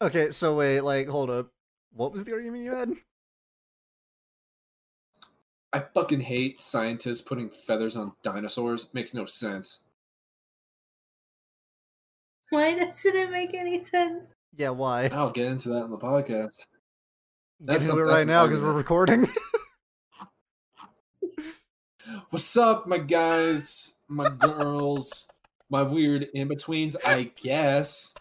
Okay, so wait, like, hold up. What was the argument you had? I fucking hate scientists putting feathers on dinosaurs. Makes no sense. Why doesn't it make any sense? Yeah, why? I'll get into that in the podcast. Get That's into it right now because we're recording. What's up, my guys, my girls, my weird in betweens? I guess.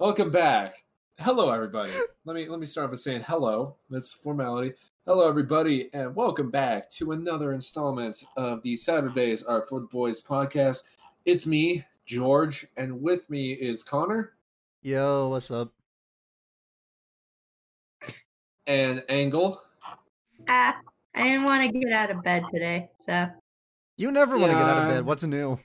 Welcome back. Hello, everybody. Let me let me start with saying hello. That's formality. Hello, everybody, and welcome back to another installment of the Saturdays Are for the Boys podcast. It's me, George, and with me is Connor Yo, what's up? and Angle. Ah, I didn't want to get out of bed today, so. You never want to get out of bed. What's new?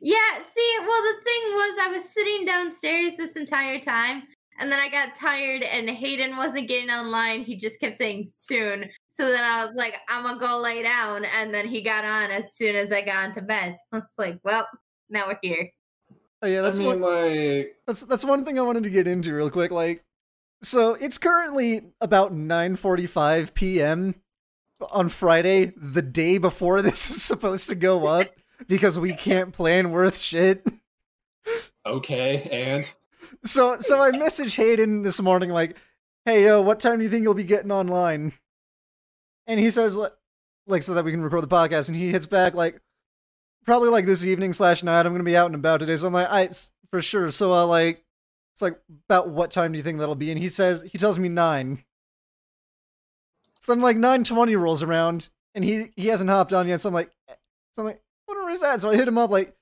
Yeah, see, well, the thing was, I was sitting downstairs this entire time, and then I got tired, and Hayden wasn't getting online. He just kept saying soon. So then I was like, I'm gonna go lay down, and then he got on as soon as I got into bed. So it's like, well, now we're here. Oh yeah, that's I one. like, That's that's one thing I wanted to get into real quick. Like, so it's currently about 9:45 p.m. on Friday, the day before this is supposed to go up, because we can't plan worth shit. okay, and So so I messaged Hayden this morning like, "Hey yo, what time do you think you'll be getting online?" And he says like, so that we can record the podcast, and he hits back like, probably like this evening slash night. I'm gonna be out and about today, so I'm like, I for sure. So uh, like, it's like about what time do you think that'll be? And he says he tells me nine. So then like nine twenty rolls around, and he he hasn't hopped on yet. So I'm like, so I'm like, wonder where's that? So I hit him up like,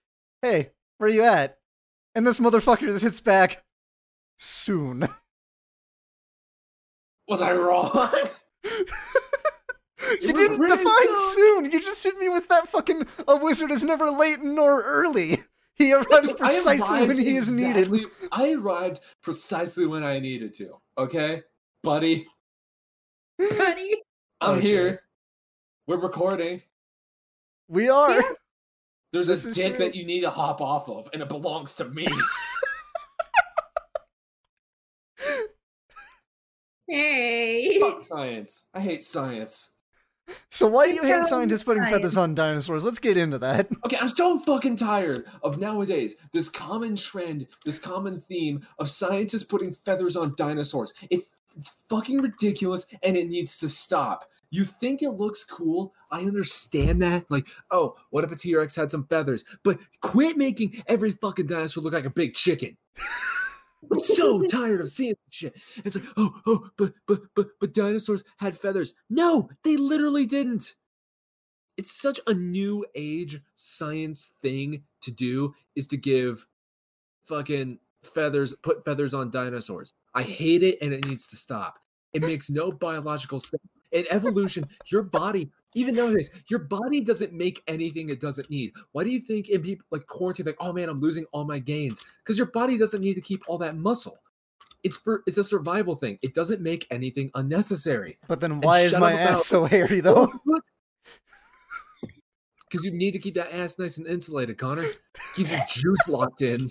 "Hey, where are you at?" And this motherfucker just hits back soon. was I wrong? you didn't define soon. soon. You just hit me with that fucking a wizard is never late nor early. He arrives I precisely when arrived he is needed. I arrived precisely when I needed to. Okay, buddy, Buddy. I'm Okay. here. We're recording. We are. Yeah. There's This a dick true. that you need to hop off of, and it belongs to me. Hey. Fuck science. I hate science. So why do you Good hate scientists putting Ryan. feathers on dinosaurs? Let's get into that. Okay, I'm so fucking tired of nowadays this common trend, this common theme of scientists putting feathers on dinosaurs. It, it's fucking ridiculous and it needs to stop. You think it looks cool? I understand that. Like, oh, what if a T Rex had some feathers? But quit making every fucking dinosaur look like a big chicken. I'm so tired of seeing this shit. It's like, oh, oh, but but but but dinosaurs had feathers. No, they literally didn't it's such a new age science thing to do is to give fucking feathers put feathers on dinosaurs. I hate it and it needs to stop. It makes no biological sense. In evolution your body even nowadays your body doesn't make anything it doesn't need. Why do you think in people like quarantine like oh man i'm losing all my gains because your body doesn't need to keep all that muscle. It's for it's a survival thing. It doesn't make anything unnecessary. But then why is my ass about- so hairy though? Because you need to keep that ass nice and insulated, Connor. Keep your juice locked in.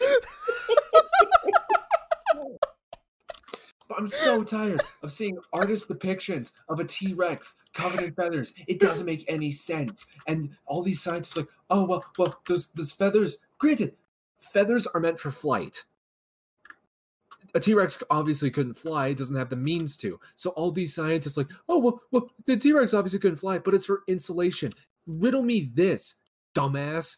I'm so tired of seeing artist depictions of a T Rex covered in feathers. It doesn't make any sense. And all these scientists like, oh well, well, those those feathers. Granted, feathers are meant for flight. A T Rex obviously couldn't fly; it doesn't have the means to. So all these scientists like, oh well, well, the T Rex obviously couldn't fly, but it's for insulation. Riddle me this, dumbass.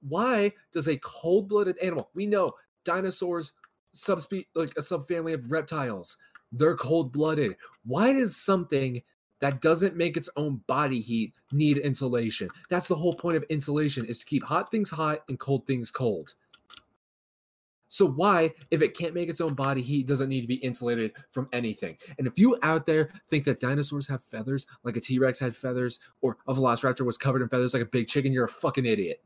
Why does a cold-blooded animal? We know dinosaurs, subspe like a subfamily of reptiles. They're cold-blooded. Why does something that doesn't make its own body heat need insulation? That's the whole point of insulation is to keep hot things hot and cold things cold. So why, if it can't make its own body heat, doesn't need to be insulated from anything? And if you out there think that dinosaurs have feathers, like a T-Rex had feathers, or a Velociraptor was covered in feathers like a big chicken, you're a fucking idiot.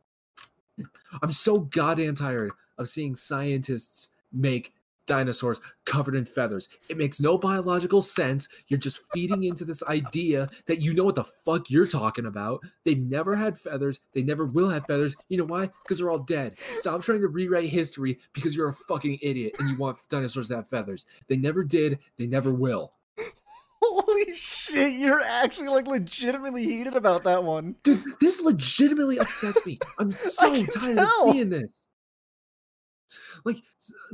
I'm so goddamn tired of seeing scientists make dinosaurs covered in feathers. It makes no biological sense. You're just feeding into this idea that you know what the fuck you're talking about. They've never had feathers. They never will have feathers. You know why? Because they're all dead. Stop trying to rewrite history because you're a fucking idiot and you want dinosaurs to have feathers. They never did. They never will. Holy shit, you're actually like legitimately heated about that one. Dude, this legitimately upsets me. I'm so tired tell. of seeing this. Like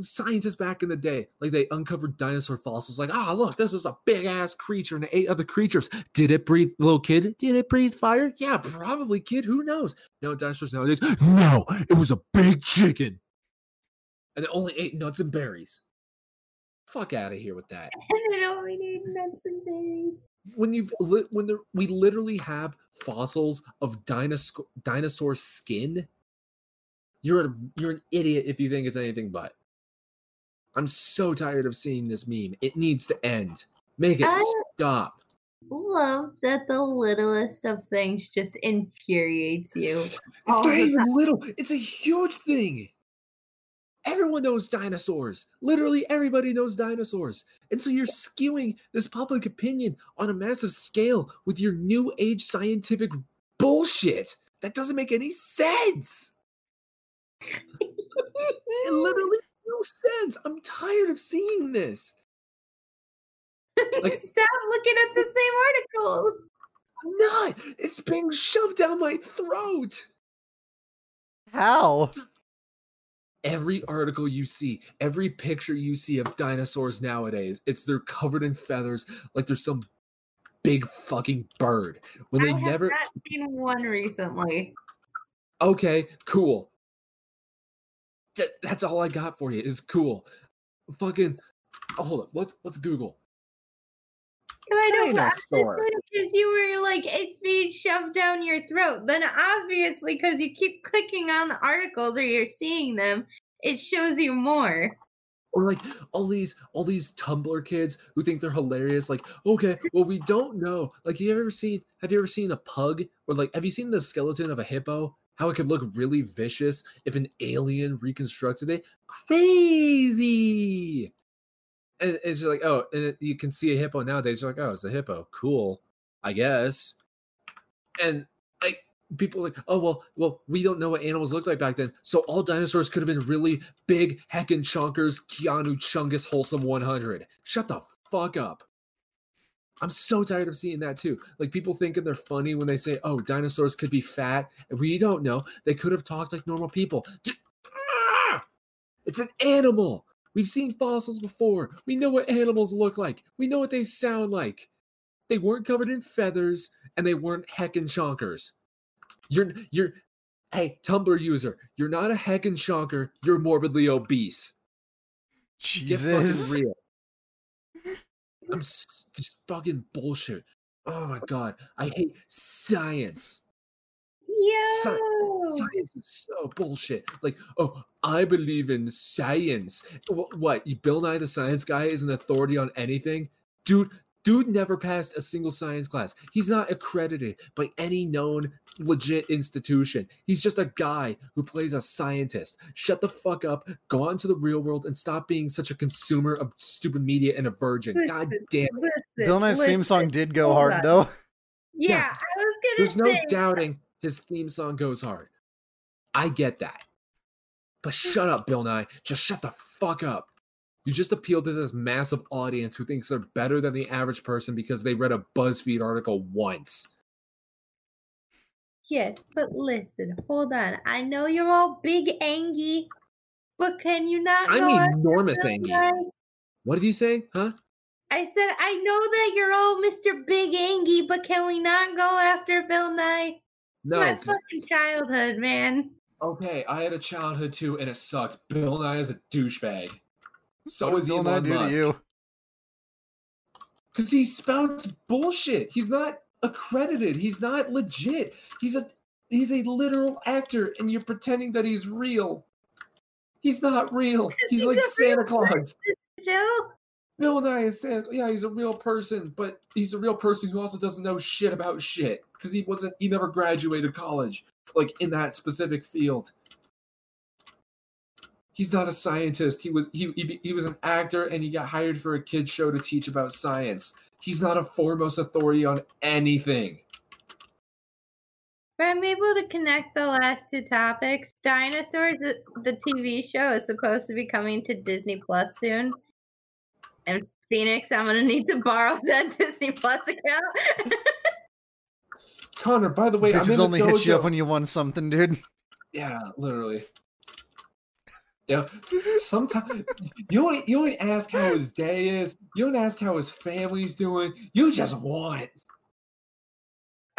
scientists back in the day, like they uncovered dinosaur fossils. Like, ah, look, this is a big ass creature and ate other creatures. Did it breathe, little kid? Did it breathe fire? Yeah, probably, kid. Who knows? No, dinosaurs nowadays. No, it was a big chicken, and it only ate nuts and berries. Fuck out of here with that. And it only need nuts and berries. when you've when there, we literally have fossils of dinosaur dinosaur skin you're a, you're an idiot if you think it's anything but. I'm so tired of seeing this meme. It needs to end. Make it I- stop. Love that the littlest of things just infuriates you. it's not even little. It's a huge thing. Everyone knows dinosaurs. Literally everybody knows dinosaurs. And so you're skewing this public opinion on a massive scale with your new age scientific bullshit. That doesn't make any sense it literally makes no sense i'm tired of seeing this like- Stop looking at the same articles. i'm not it's being shoved down my throat How? every article you see, every picture you see of dinosaurs nowadays, it's they're covered in feathers like there's some big fucking bird. When they I have never not seen one recently. okay, cool. That, that's all I got for you is cool. Fucking oh, hold up, let's let's Google. I know Dinosaur. because you were like it's being shoved down your throat. Then obviously, because you keep clicking on the articles or you're seeing them, it shows you more. Or like all these all these Tumblr kids who think they're hilarious. Like, okay, well we don't know. Like, you ever seen? Have you ever seen a pug? Or like, have you seen the skeleton of a hippo? How it could look really vicious if an alien reconstructed it? Crazy. And it's just like, oh, and you can see a hippo nowadays. You're like, oh, it's a hippo. Cool, I guess. And like people like, oh well, well, we don't know what animals looked like back then. So all dinosaurs could have been really big heckin' chonkers, Keanu Chungus Wholesome 100. Shut the fuck up. I'm so tired of seeing that too. Like people thinking they're funny when they say, "Oh, dinosaurs could be fat." We don't know. They could have talked like normal people. It's an animal. We've seen fossils before. We know what animals look like. We know what they sound like. They weren't covered in feathers and they weren't heckin' chonkers. You're you're hey, Tumblr user, you're not a heckin' chonker, you're morbidly obese. Get Jesus. fucking real. I'm s- just fucking bullshit. Oh my god, I hate science. Yo, Science is so bullshit. Like, oh, I believe in science. Wh- What? You Bill Nye the Science Guy is an authority on anything, dude. Dude never passed a single science class. He's not accredited by any known legit institution. He's just a guy who plays a scientist. Shut the fuck up. Go on to the real world and stop being such a consumer of stupid media and a virgin. God damn it. listen, Bill Nye's theme song did go hold hard on. though. Yeah, Yeah. I was gonna There's no say. Uh, doubting his theme song goes hard. I get that. But shut up, Bill Nye. Just shut the fuck up. You just appeal to this massive audience who thinks they're better than the average person because they read a BuzzFeed article once. Yes, but listen, hold on. I know you're all big angy, but can you not I'm go enormous, Angie. What did you say? Huh? I said I know that you're all Mr. Big Angy, but can we not go after Bill Nye? It's No. my fucking childhood, man. Okay, I had a childhood too, and it sucked. Bill Nye is a douchebag. So What is did Bill Nye Elon do to Musk. you? Because he spouts bullshit. He's not accredited. He's not legit. He's a he's a literal actor, and you're pretending that he's real. He's not real. He's He's like a real Santa Claus. Joe? Bill Nye is Santa. Yeah, he's a real person, but he's a real person who also doesn't know shit about shit because he wasn't. He never graduated college, like in that specific field. He's not a scientist. He was he, he he was an actor and he got hired for a kids show to teach about science. He's not a foremost authority on anything. But I'm able to connect the last two topics. Dinosaurs, the, the TV show, is supposed to be coming to Disney Plus soon. And Phoenix, I'm gonna need to borrow that Disney Plus account. Connor, by the way, I'm in Bitches only hit you up when you won something, dude. Yeah, literally. Yeah, sometimes you don't you don't ask how his day is. You don't ask how his family's doing. You just want.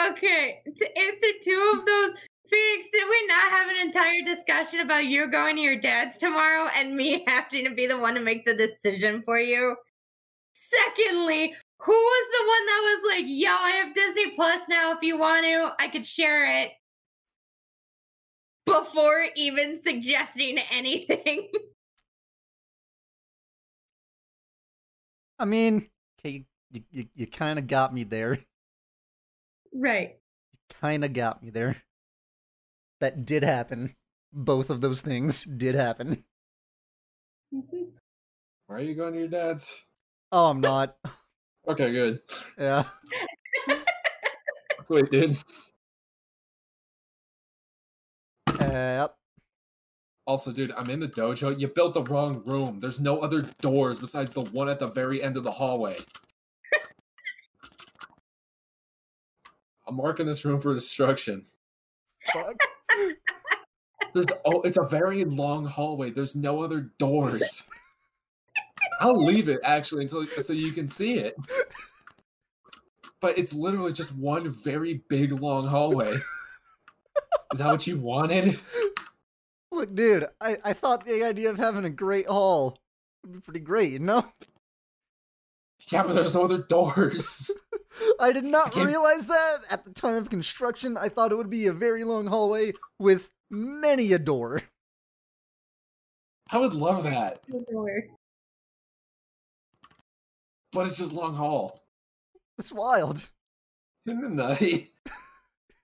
okay, to answer two of those, Phoenix, did we not have an entire discussion about you going to your dad's tomorrow and me having to be the one to make the decision for you? Secondly, who was the one that was like, yo, I have Disney Plus now. If you want to, I could share it. Before even suggesting anything. I mean, okay, you, you, you kind of got me there. right. You Kind of got me there. That did happen. Both of those things did happen. Mm-hmm. Why are you going to your dad's? Oh, I'm not. Okay, good. Yeah. That's what he did. Yep. Also, dude, I'm in the dojo. You built the wrong room. There's no other doors besides the one at the very end of the hallway. I'm marking this room for destruction. Fuck. There's oh, it's a very long hallway. There's no other doors. I'll leave it actually until so you can see it. But it's literally just one very big long hallway. Is that what you wanted? Look, dude, I, I thought the idea of having a great hall would be pretty great, you know? Yeah, but there's no other doors. I did not can't- realize that at the time of construction. I thought it would be a very long hallway with many a door. I would love that. But it's just long hall. It's wild. Isn't it nutty?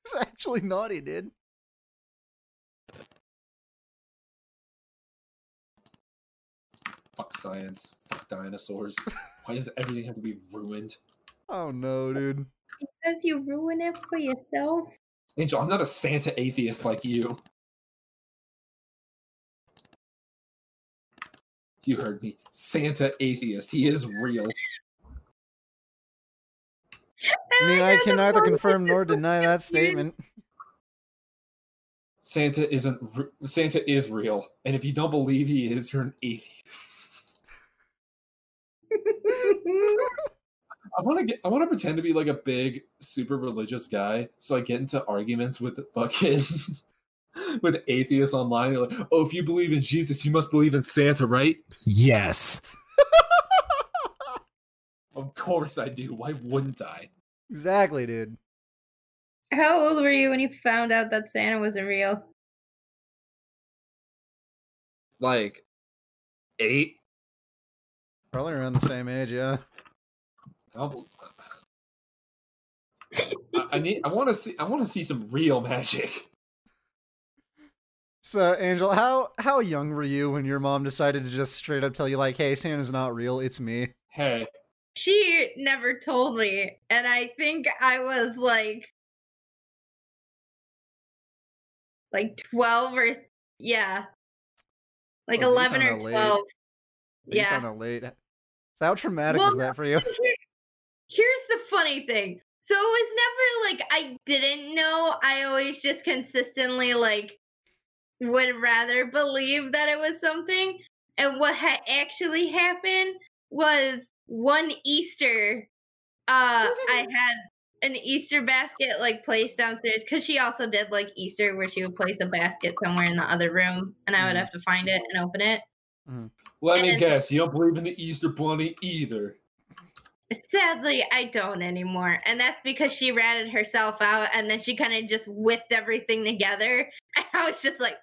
It's actually naughty, dude. Fuck science. Fuck dinosaurs. Why does everything have to be ruined? Oh no, dude. Because you ruin it for yourself. Angel, I'm not a Santa atheist like you. You heard me. Santa atheist. He is real. I mean, I can neither confirm nor deny that statement. Santa isn't. re- Santa is real, and if you don't believe he is, you're an atheist. I want to get. I want to pretend to be like a big, super religious guy, so I get into arguments with fucking with atheists online. They're like, oh, if you believe in Jesus, you must believe in Santa, right? Yes. Of course I do. Why wouldn't I? Exactly, dude. How old were you when you found out that Santa wasn't real? Like eight. Probably around the same age, yeah. I, I- I need. I want to see. I want to see some real magic. So, Angel, how how young were you when your mom decided to just straight up tell you like, "Hey, Santa's not real. It's me." Hey, She never told me. And I think I was like like 12 or yeah. Like Oh, 11 or found out late. 12. You Yeah. found out late. So how traumatic Well, was that for you? Here- Here's the funny thing. So it was never like I didn't know. I always just consistently like would rather believe that it was something. And what had actually happened was one Easter, uh, I had an Easter basket like placed downstairs because she also did like Easter where she would place a basket somewhere in the other room and I would Mhm. have to find it and open it. Let me guess. You don't believe in the Easter Bunny either. Sadly, I don't anymore. And that's because she ratted herself out and then she kind of just whipped everything together. And I was just like,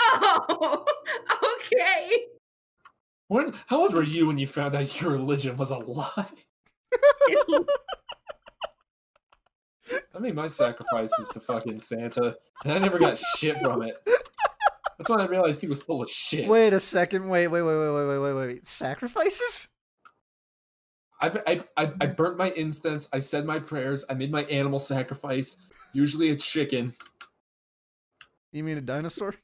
oh, okay. When? How old were you when you found out your religion was a lie? I made my sacrifices to fucking Santa, and I never got shit from it. That's when I realized he was full of shit. Wait a second. Wait, wait, wait, wait, wait, wait, wait, wait. Sacrifices? I, I, I, I burnt my incense. I said my prayers. I made my animal sacrifice. Usually a chicken. You mean a dinosaur?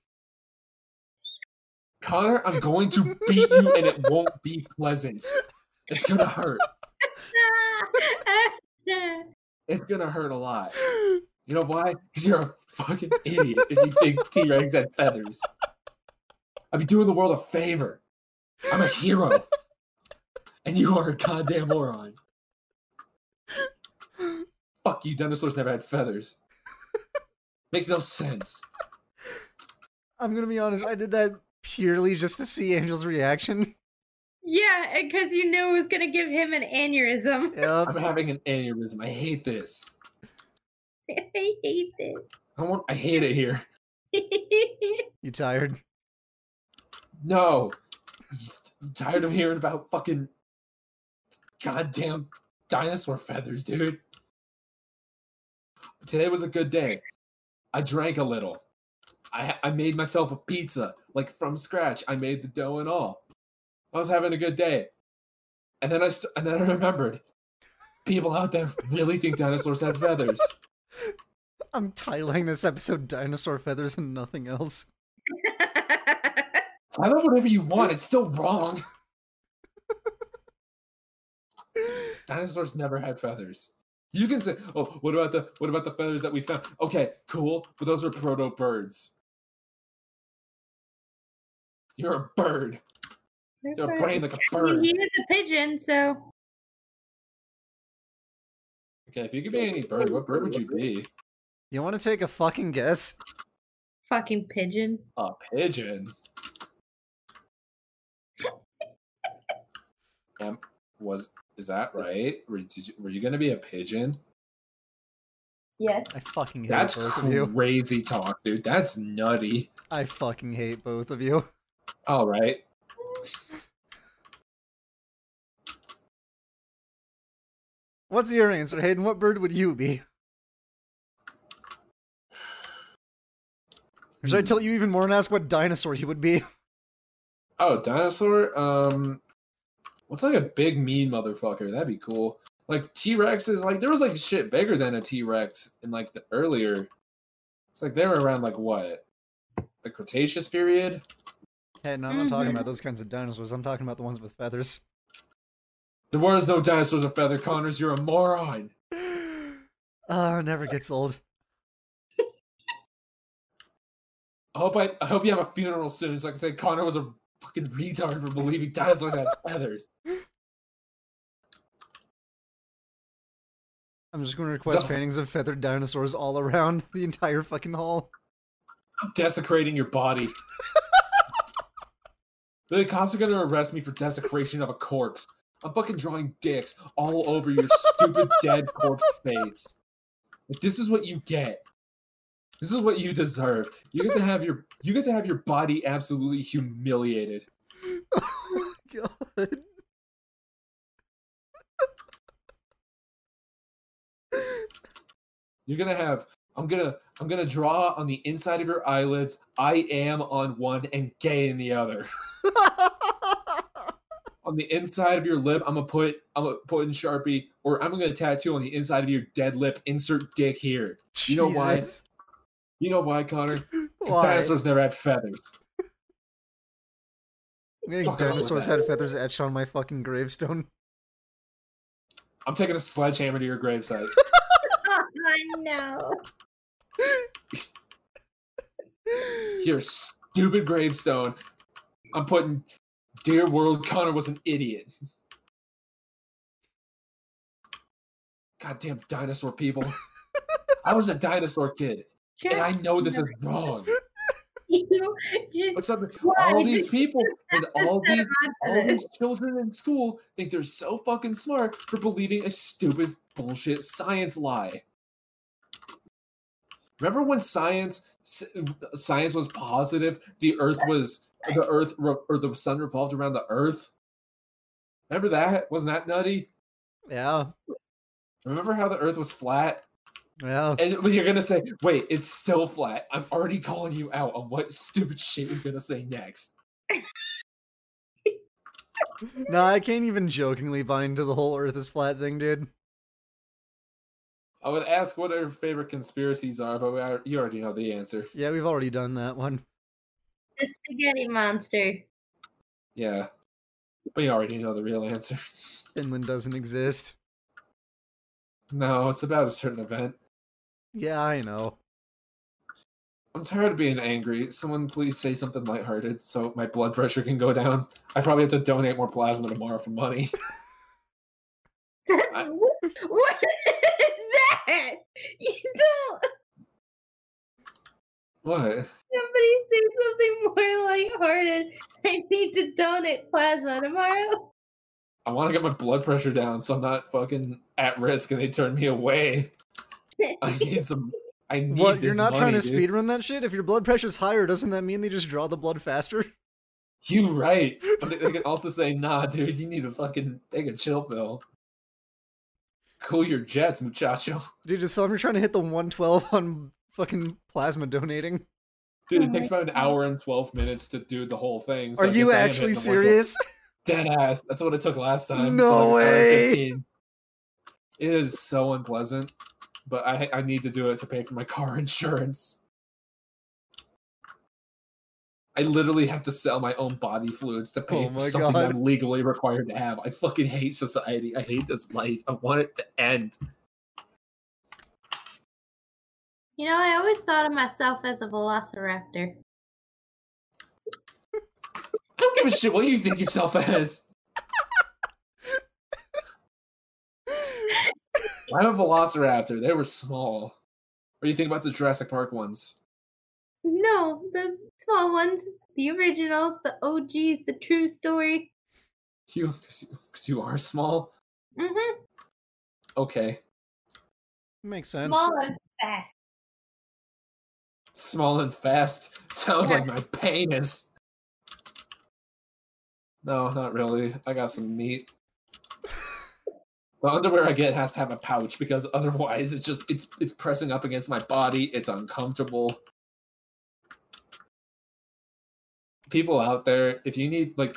Connor, I'm going to beat you and it won't be pleasant. It's gonna hurt. It's gonna hurt a lot. You know why? Because you're a fucking idiot if you think T Rex had feathers. I'd be doing the world a favor. I'm a hero. And you are a goddamn moron. Fuck you, dinosaurs never had feathers. Makes no sense. I'm gonna be honest. I did that purely just to see Angel's reaction. yeah, because you knew it was gonna give him an aneurysm. I'm having an aneurysm. I hate this. I hate this. I want I hate it here. You tired? No. I'm tired of hearing about fucking goddamn dinosaur feathers, dude. Today was a good day. I drank a little. I I made myself a pizza, like from scratch. I made the dough and all. I was having a good day. And then I st- and then I remembered people out there really think dinosaurs had feathers. I'm titling this episode "Dinosaur Feathers" and nothing else. Title it whatever you want. It's still wrong. Dinosaurs never had feathers. You can say, "Oh, what about the what about the feathers that we found?" Okay, cool, but those are proto birds. You're a bird. You have a brain like a bird. he is a pigeon, so Okay, if you could be any bird, what bird would you be? You want to take a fucking guess? fucking pigeon. A pigeon. Um, was is that right? Were, did you, were you gonna be a pigeon? Yes. I fucking hate That's both of you. That's crazy talk, dude. That's nutty. I fucking hate both of you. All right. What's your answer, Hayden? What bird would you be? Or should I tell you even more and ask what dinosaur you would be? Oh, dinosaur. Um, what's like a big mean motherfucker? That'd be cool. Like T Rex is like there was like shit bigger than a T Rex in like the earlier. It's like they were around like what, the Cretaceous period. Hey, no, I'm not talking Mhm. about those kinds of dinosaurs. I'm talking about the ones with feathers. There was no dinosaurs with feather Connors. You're a moron. Ah, never gets old. I hope I, I hope you have a funeral soon, so I can say Connor was a fucking retard for believing dinosaurs had feathers. I'm just going to request paintings of feathered dinosaurs all around the entire fucking hall. I'm desecrating your body. the cops are gonna arrest me for desecration of a corpse. I'm fucking drawing dicks all over your stupid dead corpse face. Like this is what you get. This is what you deserve. You get to have your you get to have your body absolutely humiliated. oh my god. You're gonna have I'm gonna I'm gonna draw on the inside of your eyelids. I am on one and gay in the other. on the inside of your lip, I'm gonna put I'm gonna put in Sharpie, or I'm gonna tattoo on the inside of your dead lip. Insert dick here. You know why? Jesus. You know why, Connor? Because Why? dinosaurs never had feathers. I'm getting Fuck, dinosaurs had feathers etched on my fucking gravestone. I'm taking a sledgehammer to your gravesite. I know. your stupid gravestone. I'm putting, dear world, Connor was an idiot. Goddamn dinosaur people. I was a dinosaur kid, and I know this is wrong. You just But something, all these people and all these all these children in school think they're so fucking smart for believing a stupid bullshit science lie. Remember when science science was positive, the Earth was the Earth or the sun revolved around the Earth? Remember that? Wasn't that nutty? Yeah. Remember how the Earth was flat? Well, And when you're gonna say, "Wait, it's still flat," I'm already calling you out on what stupid shit you're gonna say next. no, I can't even jokingly buy into the whole Earth is flat thing, dude. I would ask what our favorite conspiracies are, but we are, you already know the answer. Yeah, we've already done that one. The spaghetti monster. Yeah, but you already know the real answer. Finland doesn't exist. No, it's about a certain event. Yeah, I know. I'm tired of being angry. Someone please say something lighthearted so my blood pressure can go down. I probably have to donate more plasma tomorrow for money. I- what is that? You don't. What? Somebody say something more lighthearted. I need to donate plasma tomorrow. I want to get my blood pressure down so I'm not fucking at risk and they turn me away. I need some. I need What? You're this not trying to dude. speedrun that shit? If your blood pressure's higher, doesn't that mean they just draw the blood faster? You're right, but they- they can also say, "Nah, dude, you need to fucking take a chill pill. Cool your jets, muchacho." Dude, just tell them you're trying to hit the 112 on fucking plasma donating. Dude, Oh it takes about an hour and twelve minutes to do the whole thing. so Are you guess I am actually hitting the 112. serious? Dead ass. That's what it took last time. No It was like an hour and way. It is so unpleasant, but I I need to do it to pay for my car insurance. I literally have to sell my own body fluids to pay Oh for something God. I'm legally required to have. I fucking hate society. I hate this life. I want it to end. You know, I always thought of myself as a velociraptor. I don't give a shit what you think yourself as. I'm a velociraptor. They were small. What do you think about the Jurassic Park ones? No, the small ones, the originals, the OGs, the true story. You, because you are small. Mm-hmm. Okay, Makes sense. Small and fast. small and fast sounds like my penis. No, not really. I got some meat. The underwear I get has to have a pouch because otherwise it's just it's it's pressing up against my body. It's uncomfortable. People out there, if you need like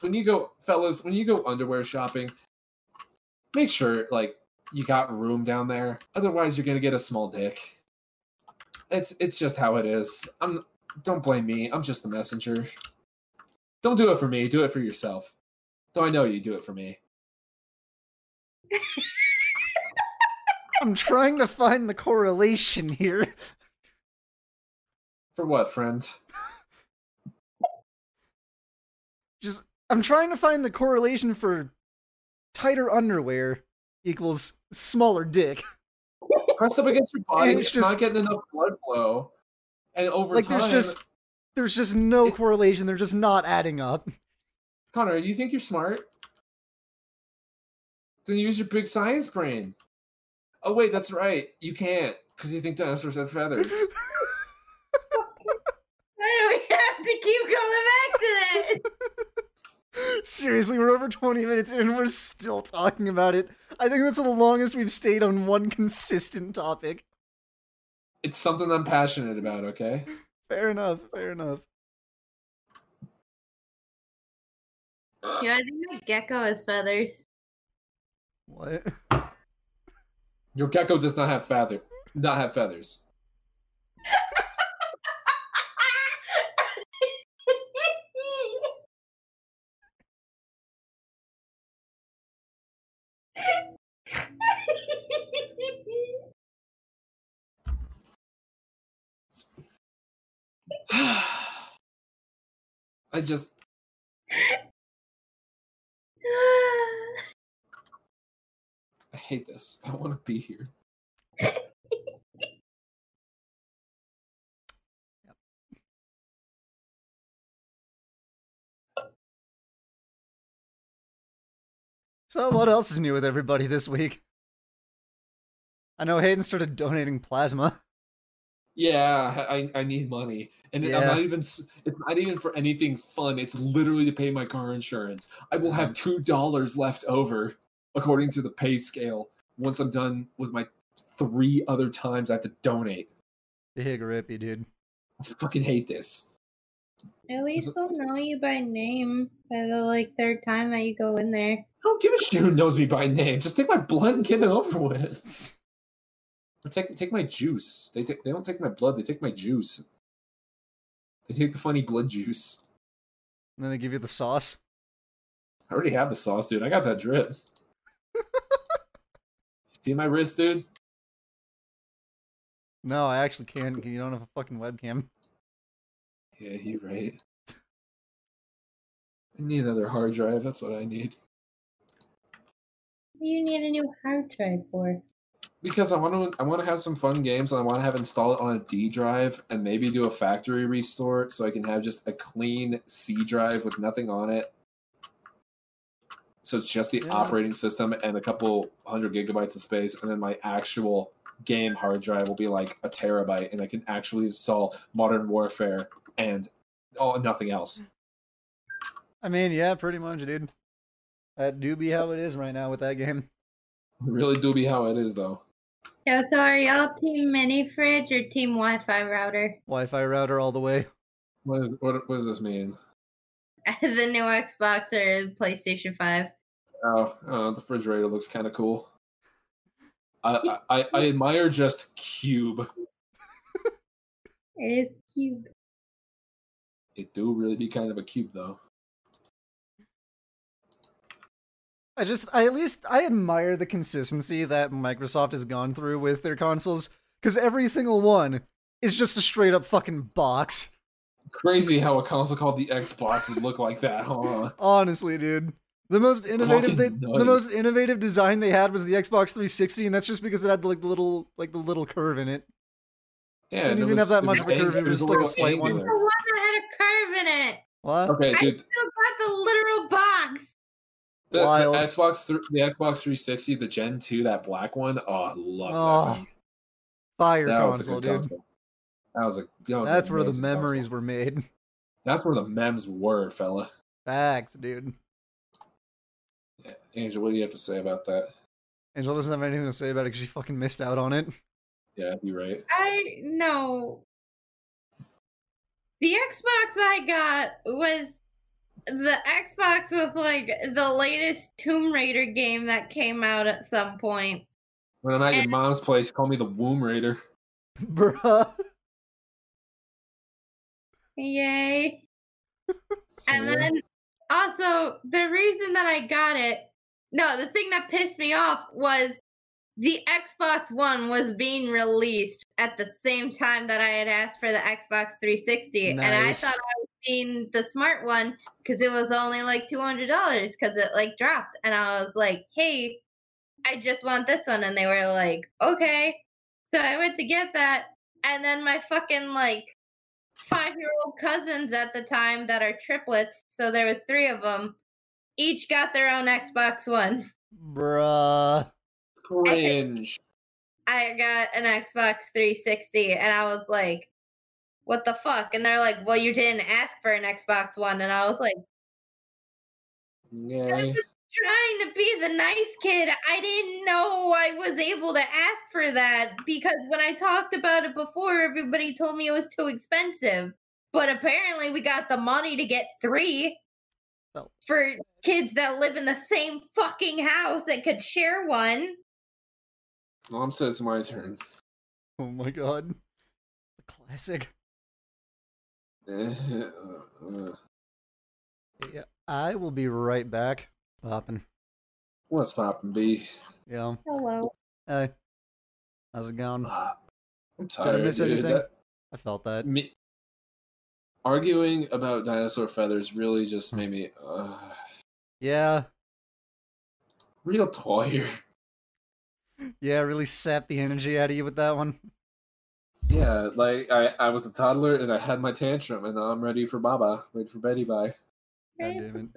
when you go fellas, when you go underwear shopping, make sure like you got room down there. Otherwise you're gonna get a small dick. It's it's just how it is. I'm don't blame me. I'm just the messenger. Don't do it for me. Do it for yourself. Though I know you do it for me. I'm trying to find the correlation here. For what, friend? Just I'm trying to find the correlation for tighter underwear equals smaller dick. Pressed up against your body, And it's, it's not getting enough blood flow. And over Like time, there's just there's just no It- correlation. They're just not adding up. Connor, you think you're smart? Then use your big science brain. Oh wait, that's right. You can't because you think dinosaurs had feathers. Why do we have to keep coming back to that? Seriously, we're over 20 minutes in and we're still talking about it. I think that's the longest we've stayed on one consistent topic. it's something I'm passionate about. Okay. Fair enough, fair enough. Yeah, I think my gecko has feathers. What? Your gecko does not have feather. Not have feathers. I just I hate this. I don't want to be here. So, what else is new with everybody this week? I know Hayden started donating plasma. Yeah, I I need money, and I'm not even. It's not even for anything fun. It's literally to pay my car insurance. I will have two dollars left over, according to the pay scale, once I'm done with my three other times I have to donate. Big rippy, dude. I fucking hate this. At least they'll know you by name by the like third time that you go in there. I don't give a shit who knows me by name. Just take my blood and get it over with. Or take take my juice. They take they don't take my blood. They take my juice. They take the funny blood juice. And then they give you the sauce. I already have the sauce, dude. I got that drip. See my wrist, dude? No, I actually can't. You don't have a fucking webcam. Yeah, you're right. I need another hard drive. That's what I need. You need a new hard drive for. Because I want to, I want to have some fun games, and I want to have install it on a D drive, and maybe do a factory restore, so I can have just a clean C drive with nothing on it. So it's just the Yeah. operating system and a couple hundred gigabytes of space, and then my actual game hard drive will be like a terabyte, and I can actually install Modern Warfare and oh nothing else. I mean, yeah, pretty much, dude. That do be how it is right now with that game. Really do be how it is though. Yeah, so are y'all team mini fridge or team Wi-Fi router? Wi-Fi router all the way. What is what, what does this mean? the new Xbox or PlayStation 5? Oh, uh, the refrigerator looks kind of cool. I, I I I admire just cube. It is cute. It do really be kind of a cube though. I just, I at least, I admire the consistency that Microsoft has gone through with their consoles, because every single one is just a straight up fucking box. Crazy how a console called the Xbox would look like that, huh? Honestly, dude. The most innovative they, the most innovative design they had was the Xbox 360, and that's just because it had like the little, like the little curve in it. Yeah, Didn't and it even have that much of a curve, ang- it was just like a little slight one. The one that had a curve in it. What? Okay, I dude, still got the literal box. the, the Xbox, th- the Xbox 360, the Gen 2, that black one. Oh, I love Oh, that. Thing. Fire That was a console, good dude. console. That was a. That was That's where the memories console. were made. That's where the mems were, fella. Facts, dude. Yeah. Angel, what do you have to say about that? Angel doesn't have anything to say about it because she fucking missed out on it. Yeah, you're right. I know. The Xbox I got was the Xbox with like the latest Tomb Raider game that came out at some point. When I'm at your mom's place, call me the Womb Raider. Bruh. Yay. And then also the reason that I got it, no, the thing that pissed me off was the Xbox One was being released at the same time that I had asked for the Xbox 360, and I thought I was seeing the smart one because it was only like two hundred dollars because it like dropped, and I was like, hey, I just want this one, and they were like, okay. So I went to get that, and then my fucking like five year old cousins at the time that are triplets, so there was three of them, each got their own Xbox One. Bruh. cringe. I got an Xbox 360 and I was like, what the fuck? And they're like, well, you didn't ask for an Xbox One. And I was like, Yay. trying to be the nice kid. I didn't know I was able to ask for that because when I talked about it before, everybody told me it was too expensive. But apparently, we got the money to get three Oh. for kids that live in the same fucking house and could share one. Mom says it's my turn. Oh my god. The classic. Uh, uh. Yeah, I will be right back. Popping. What's poppin', B? Yeah. Hello. Hey. How's it going? Ah, I'm Did I tired, miss dude. anything? That- I felt that. me arguing about dinosaur feathers really just made me uh, Yeah. real tired. Yeah, really sapped the energy out of you with that one. Yeah, like I, I was a toddler and I had my tantrum and now I'm ready for Baba, ready for Betty Bye. God damn it.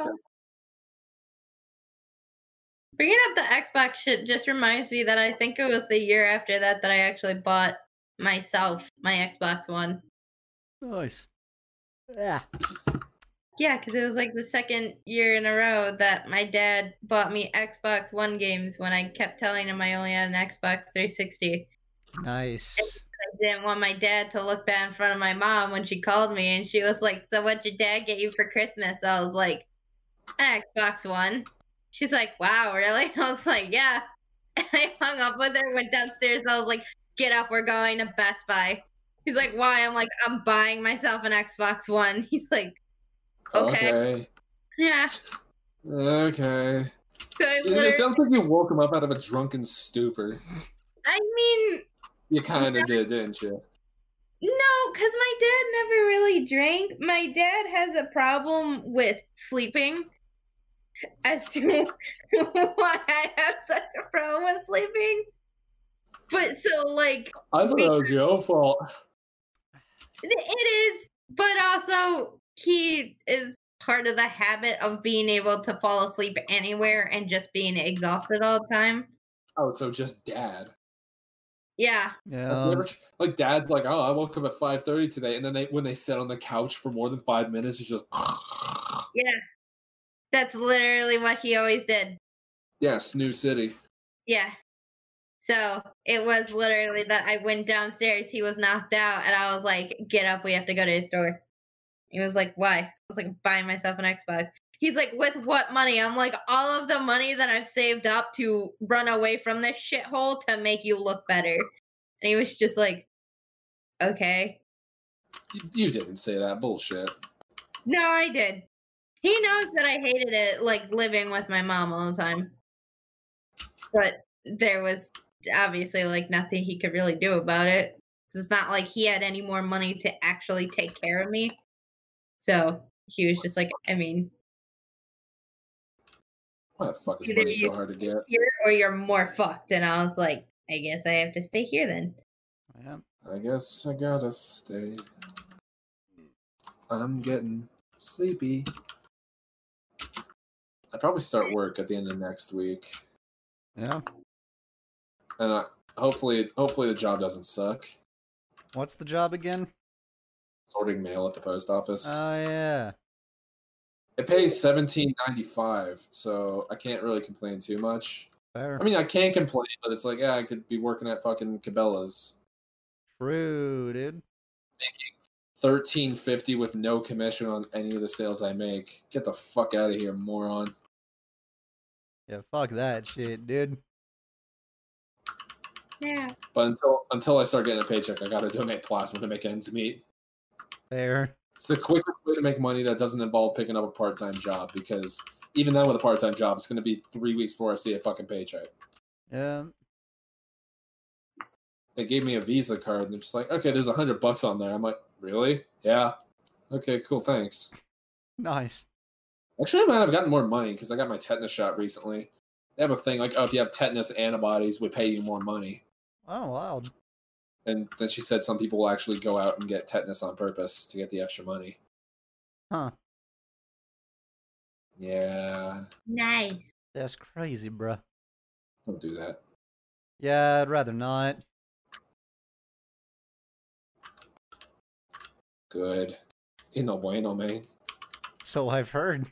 Bringing up the Xbox shit just reminds me that I think it was the year after that that I actually bought myself my Xbox One. Nice. Yeah. Yeah, because it was like the second year in a row that my dad bought me Xbox One games when I kept telling him I only had an Xbox 360. Nice. I didn't want my dad to look bad in front of my mom when she called me and she was like, So what'd your dad get you for Christmas? I was like, An Xbox One. She's like, Wow, really? I was like, Yeah. And I hung up with her, went downstairs, I was like, Get up, we're going to Best Buy. He's like, Why? I'm like, I'm buying myself an Xbox One. He's like, Okay. Okay. Yeah. Okay. So It, sounds like you woke him up out of a drunken stupor. I mean, You kind of did, didn't you? No, because my dad never really drank. My dad has a problem with sleeping. As to why I have such a problem with sleeping. But so, like, I thought that was your fault. It is, but also he is part of the habit of being able to fall asleep anywhere and just being exhausted all the time. Oh, so just dad. Yeah. Yeah. never um like dad's like, oh, I woke up at five thirty today, and then they when they sit on the couch for more than five minutes, it's just Yeah. That's literally what he always did. yeah, snooze city. Yeah. So it was literally that I went downstairs, he was knocked out, and I was like, get up, we have to go to the store. He was like, why? I was like, buying myself an Xbox. He's like, with what money? I'm like, all of the money that I've saved up to run away from this shithole to make you look better. And he was just like, okay. You, you didn't say that bullshit. No, I did. He knows that I hated it, like living with my mom all the time. But there was obviously like nothing he could really do about it. It's not like he had any more money to actually take care of me. So he was just like, I mean, Why the fuck is Either money so hard to get? here or you're more fucked. And I was like, I guess I have to stay here then. Yeah. I guess I gotta stay. I'm getting sleepy. I probably start work at the end of next week, Yeah. And I, hopefully, hopefully the job doesn't suck. What's the job again? Sorting mail at the post office. Oh yeah. it pays seventeen ninety five, so I can't really complain too much. Fair. I mean, I can complain, but it's like, yeah, I could be working at fucking Cabela's, True, dude. thirteen fifty with no commission on any of the sales I make. Get the fuck out of here, moron. Yeah, fuck that shit, dude. Yeah. But until until I start getting a paycheck, I gotta donate plasma to make ends meet. There. It's the quickest way to make money that doesn't involve picking up a part time job because even then with a part time job, it's gonna be three weeks before I see a fucking paycheck. Yeah. They gave me a Visa card and they're just like, okay, there's a hundred bucks on there. I'm like, really? Yeah. Okay, cool, thanks. Nice. Actually, I might have gotten more money because I got my tetanus shot recently. They have a thing like, oh, if you have tetanus antibodies, we pay you more money. Oh, wild. And then she said some people will actually go out and get tetanus on purpose to get the extra money. Huh. Yeah, Nice. That's crazy, bruh. don't do that. Yeah, I'd rather not. Good. You no bueno, man. So I've heard.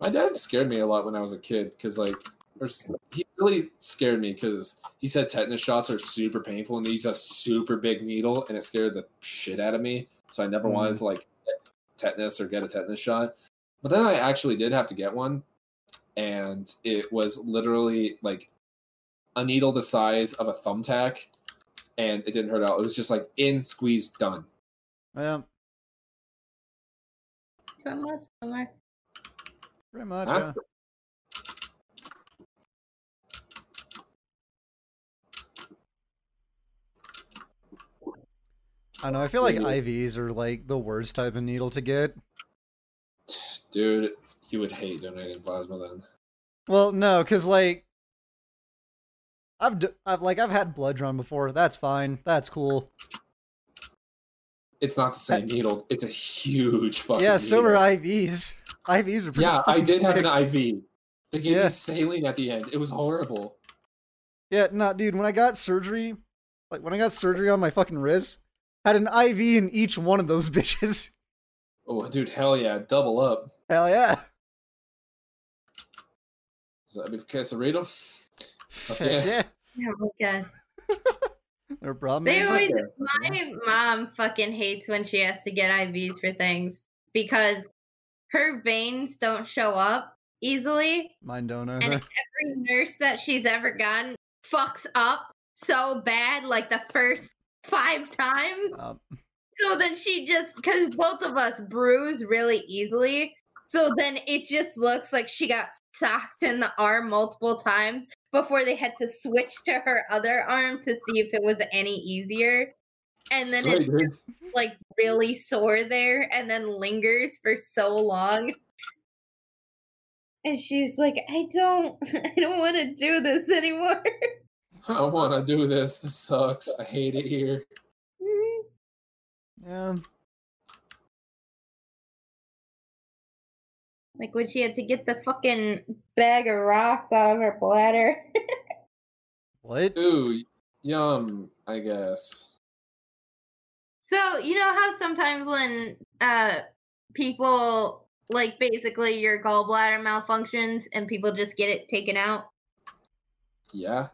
My dad scared me a lot when I was a kid because, like, there's, he really scared me because he said tetanus shots are super painful and they use a super big needle and it scared the shit out of me. So I never wanted mm-hmm. to, like, get tetanus or get a tetanus shot. But then I actually did have to get one. And it was literally like a needle the size of a thumbtack. And it didn't hurt at all. It was just like in, squeeze, done. Well, Almost somewhere. pretty much. Yeah. I know. I feel like. IVs are like the worst type of needle to get. Dude, you would hate donating plasma then. Well, no, because like I've d- I've like I've had blood drawn before. That's fine. That's cool. It's not the uh, same needle. It's a huge fucking yeah, so needle. are IVs. IVs are pretty. Yeah, I did have an IV. They gave Yeah. me saline at the end. It was horrible. Yeah, no, dude. When I got surgery, like when I got surgery on my fucking wrist, had an IV in each one of those bitches. Oh, dude, hell yeah, double up. Hell yeah. Is that beef quesarito? Heck yeah. yeah. Oh my god. No problem. They always my mom fucking hates when she has to get IVs for things because her veins don't show up easily. Mine don't And either. every nurse that she's ever gotten fucks up so bad like the first five times. Um, So then she just because both of us bruise really easily. So then it just looks like she got socked in the arm multiple times before they had to switch to her other arm to see if it was any easier. And then it's dude. like really sore there and then lingers for so long. And she's like, I don't I don't want to do this anymore. I want to do this. This sucks. I hate it here. yeah. like when she had to get the fucking bag of rocks out of her bladder. What? Ooh, yum. I guess. So you know how sometimes when uh people like basically your gallbladder malfunctions and people just get it taken out. Yeah.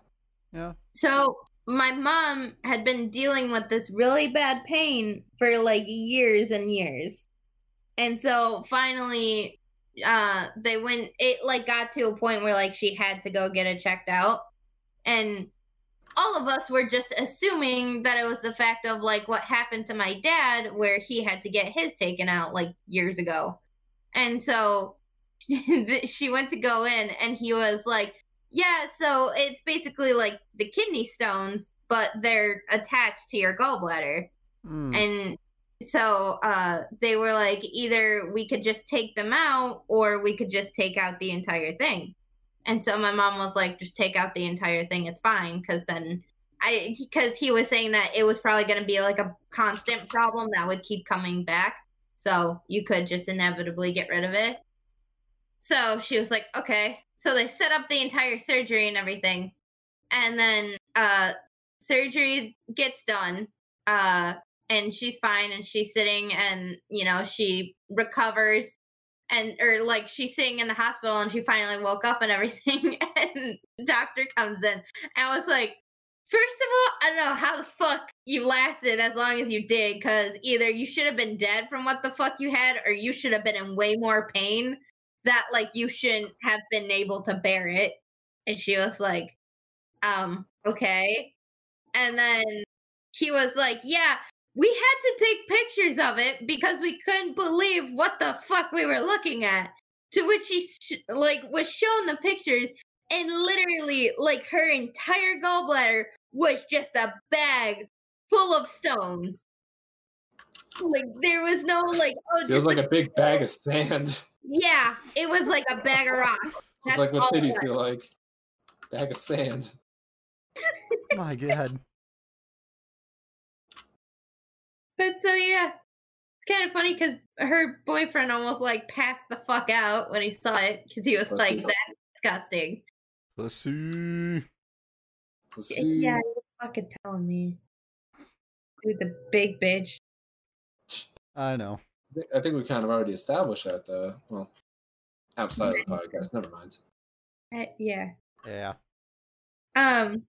Yeah. So my mom had been dealing with this really bad pain for like years and years. And so finally uh they went it like got to a point where like she had to go get it checked out. And all of us were just assuming that it was the fact of like what happened to my dad where he had to get his taken out like years ago. And so she went to go in and he was like, "Yeah, so it's basically like the kidney stones, but they're attached to your gallbladder." Hmm. And so uh they were like either we could just take them out or we could just take out the entire thing. And so my mom was like just take out the entire thing, it's fine cuz then I because he was saying that it was probably going to be like a constant problem that would keep coming back. So you could just inevitably get rid of it. So she was like, "Okay." So they set up the entire surgery and everything. And then uh surgery gets done. Uh and she's fine and she's sitting and you know she recovers and or like she's sitting in the hospital and she finally woke up and everything and doctor comes in and was like first of all i don't know how the fuck you lasted as long as you did because either you should have been dead from what the fuck you had or you should have been in way more pain that like you shouldn't have been able to bear it and she was like um okay and then he was like yeah we had to take pictures of it because we couldn't believe what the fuck we were looking at. To which she sh- like was shown the pictures, and literally, like her entire gallbladder was just a bag full of stones. Like there was no like oh Feels just like a big bag of sand. yeah, it was like a bag of rocks. It's like what all titties feel like. Bag of sand. My God. But so yeah, it's kind of funny because her boyfriend almost like passed the fuck out when he saw it because he was like, Pussy. "That's disgusting." Pussy. Pussy. Yeah, you're fucking telling me. Dude, the big bitch. I know. I think we kind of already established that, though. Well, outside of the podcast. Never mind. Uh, yeah. Yeah. Um.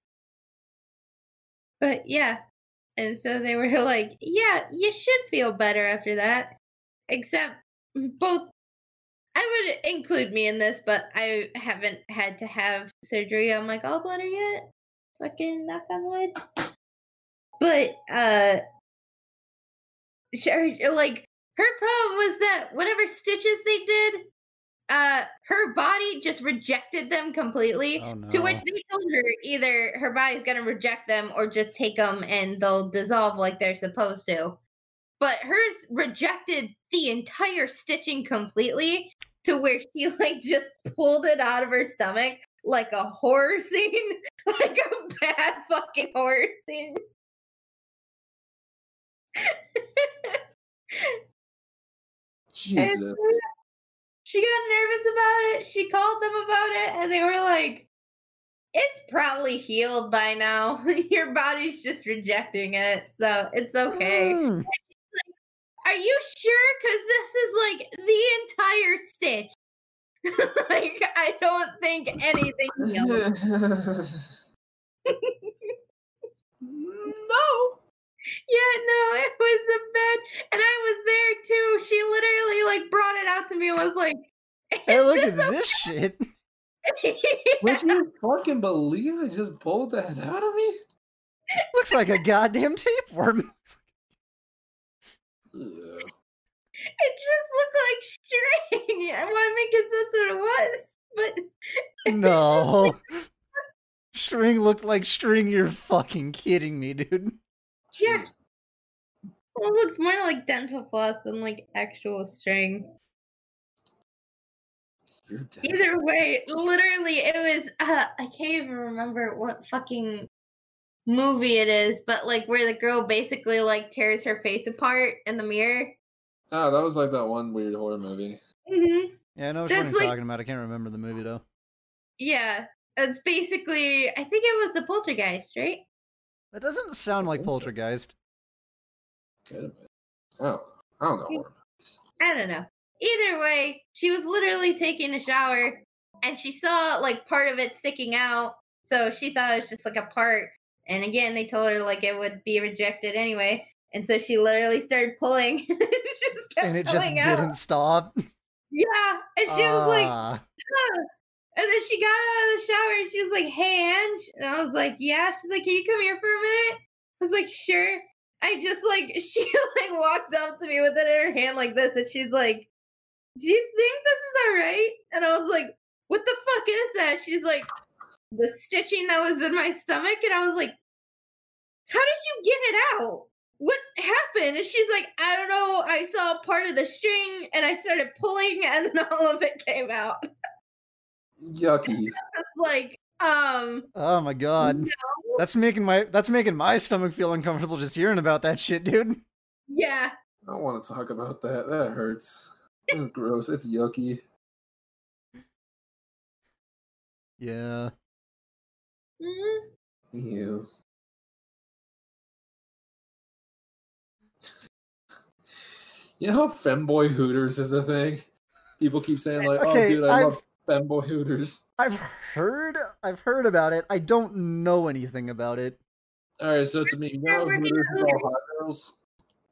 But yeah, and so they were like, "Yeah, you should feel better after that." Except both. I would include me in this, but I haven't had to have surgery on my gallbladder yet. Fucking knock on wood. But uh, sure, like her problem was that whatever stitches they did, uh, her body just rejected them completely. Oh no. To which they told her either her body's gonna reject them or just take them and they'll dissolve like they're supposed to. But hers rejected the entire stitching completely to where she like just pulled it out of her stomach like a horror scene, like a bad fucking horror scene. Jesus. she got nervous about it. She called them about it, and they were like, "It's probably healed by now. Your body's just rejecting it, so it's okay." Hmm. Are you sure? Because this is like the entire stitch. like I don't think anything else. no. Yeah, no, it was a bed, and I was there too. She literally like brought it out to me and was like, Hey, look "Is at this shit. this Would you fucking believe I just pulled that out of me? Looks like a goddamn tapeworm. Ugh. It just looked like string. I want to make it that's what it was, but No. String looked like string. You're fucking kidding me, dude. Yeah. Well, it looks more like dental floss than like actual string. Either way, literally, it was. Uh, I can't even remember what fucking movie it is, but like where the girl basically like tears her face apart in the mirror. Oh, that was like that one weird horror movie. Mm-hmm. Yeah, I know what you're like- talking about. I can't remember the movie though. Yeah, it's basically. I think it was the Poltergeist, right? That doesn't sound like. Poltergeist. Could have been. Oh, I don't know. I don't know. Either way, she was literally taking a shower and she saw like part of it sticking out. So she thought it was just like a part. And again, they told her like it would be rejected anyway. And so she literally started pulling. and it just kept And it just out. didn't stop. Yeah. And she was like, Ah. "Huh." And then she got out of the shower and she was like, hey, Ange. And I was like, yeah. She's like, can you come here for a minute? I was like, sure. I just like, she like walked up to me with it in her hand like this. And she's like, do you think this is all right? And I was like, what the fuck is that? She's like, the stitching that was in my stomach. And I was like, how did you get it out? What happened? And she's like, I don't know. I saw part of the string and I started pulling and then all of it came out. Yucky. Like, um, Oh my god. That's making my that's making my stomach feel uncomfortable just hearing about that shit, dude. yeah. I don't want to talk about that. That hurts. It's gross. It's yucky. Yeah. Mhm. Ew. You know how femboy hooters is a thing? People keep saying like, "Oh, dude, I I've- love femboy hooters." I've heard I've heard about it. I don't know anything about it. All right, so to me, you know, hooters is all hot girls,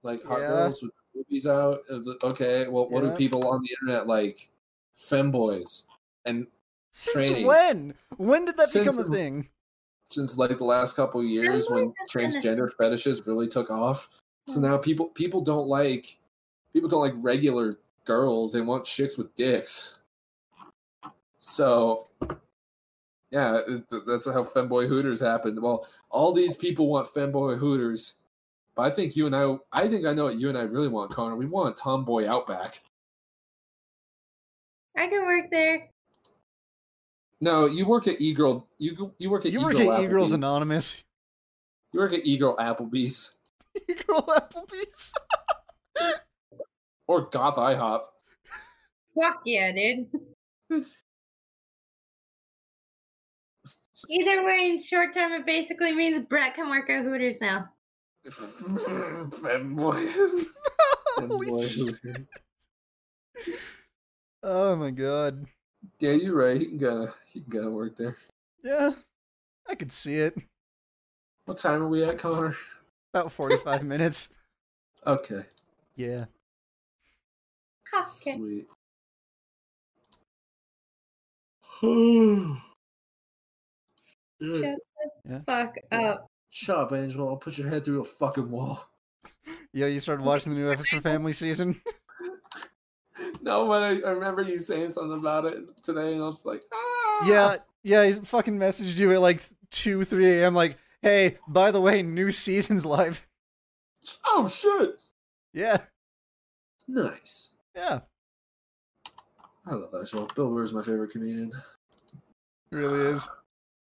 like hot Yeah. girls with boobies out. Okay, well, what Yeah. do people on the internet like? Femboys, and Since Trannies. when? When did that Since become a thing? since like the last couple years when always have been transgender fetishes really took off. So now people people don't like people don't like regular girls. They want chicks with dicks. So yeah, that's how femboy hooters happened. Well, all these people want femboy hooters, but I think you and I I think I know what you and I really want, Connor. We want tomboy outback. I could work there. No, you work at e-girl. You you work at You work e-girl at E-Girls Anonymous. You work at e-girl Applebee's E-Girl Applebee's. or Goth IHOP. Fuck yeah, dude. Either way, in short term, it basically means Brett can work at Hooters now. Femboy. Holy Femboy hooters. Oh my god. Yeah, you're right. He can gotta he can gotta work there. Yeah. I could see it. What time are we at, Connor? About 45 minutes. Okay. Yeah. Okay. Sweet. Yeah. Shut Yeah. fuck up. Shut up, Angel. I'll put your head through a fucking wall. Yo, you started watching the new F is for Family season? No, but I, I remember you saying something about it today, and I was like, ah. Yeah, yeah, he fucking messaged you at like 2, 3 a.m. like, hey, by the way, new season's live. Oh shit. Yeah, Nice. yeah, I love that show. Bill Burr's my favorite comedian. it really is.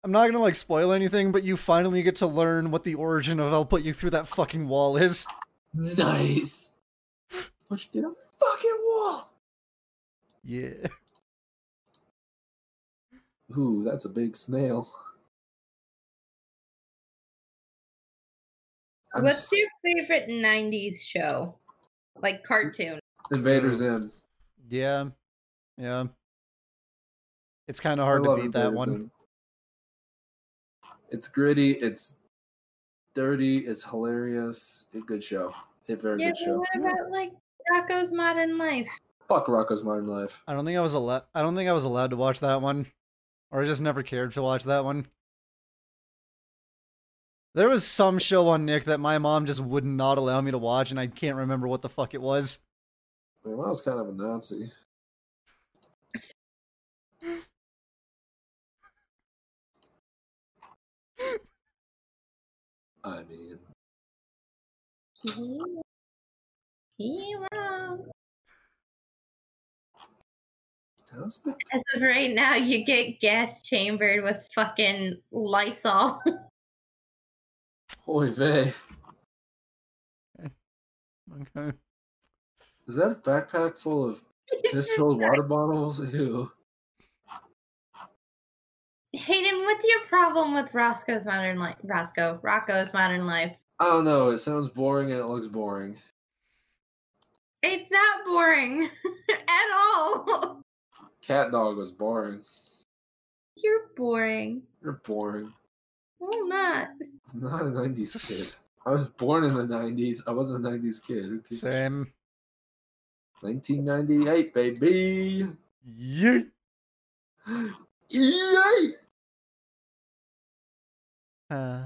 I'm not gonna like spoil anything, but you finally get to learn what the origin of I'll put you through that fucking wall is. Nice. Put you through a fucking wall. Yeah. Ooh, that's a big snail. I'm What's s- your favorite 90s show? like cartoon. Invader Zim. Yeah, yeah. It's kind of I hard to love beat that one. In. It's gritty. It's dirty. It's hilarious. A good show. A very Yeah, good but show. what about like Rocko's Modern Life? Fuck Rocko's Modern Life. I don't think I was allowed. I don't think I was allowed to watch that one, or I just never cared to watch that one. There was some show on Nick that my mom just would not allow me to watch, and I can't remember what the fuck it was. My mom's kind of a Nazi. I mean, Hero. Hero. how's As of right now, you get gas chambered with fucking Lysol. Oy vey. Okay. Is that a backpack full of piss-filled water bottles? Ew. Hayden, what's your problem with Roscoe's Modern Life? Roscoe, Rocko's Modern Life. I don't know. It sounds boring and it looks boring. It's not boring at all. Cat Dog was boring. You're boring. You're boring. Well, not. I'm not a 90s kid. I was born in the 90s. I wasn't a 90s kid. Who gives a shit? Same. 1998, baby. Yeet. Yay! Uh,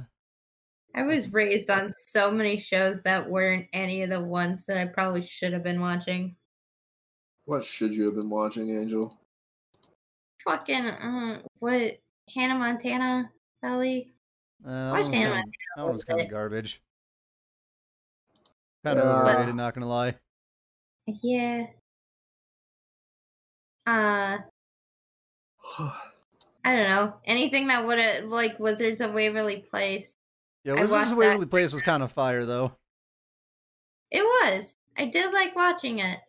I was raised on so many shows that weren't any of the ones that I probably should have been watching. What should you have been watching, Angel? Fucking, uh, what? Hannah Montana? Ellie? uh, Watch Hannah kinda- that one was kind of garbage. Kind of Yeah. overrated, not gonna lie. Yeah. Uh, I don't know. Anything that would have, like, Wizards of Waverly Place. Yeah, Wizards of that. Waverly Place was kind of fire though. It was. I did like watching it.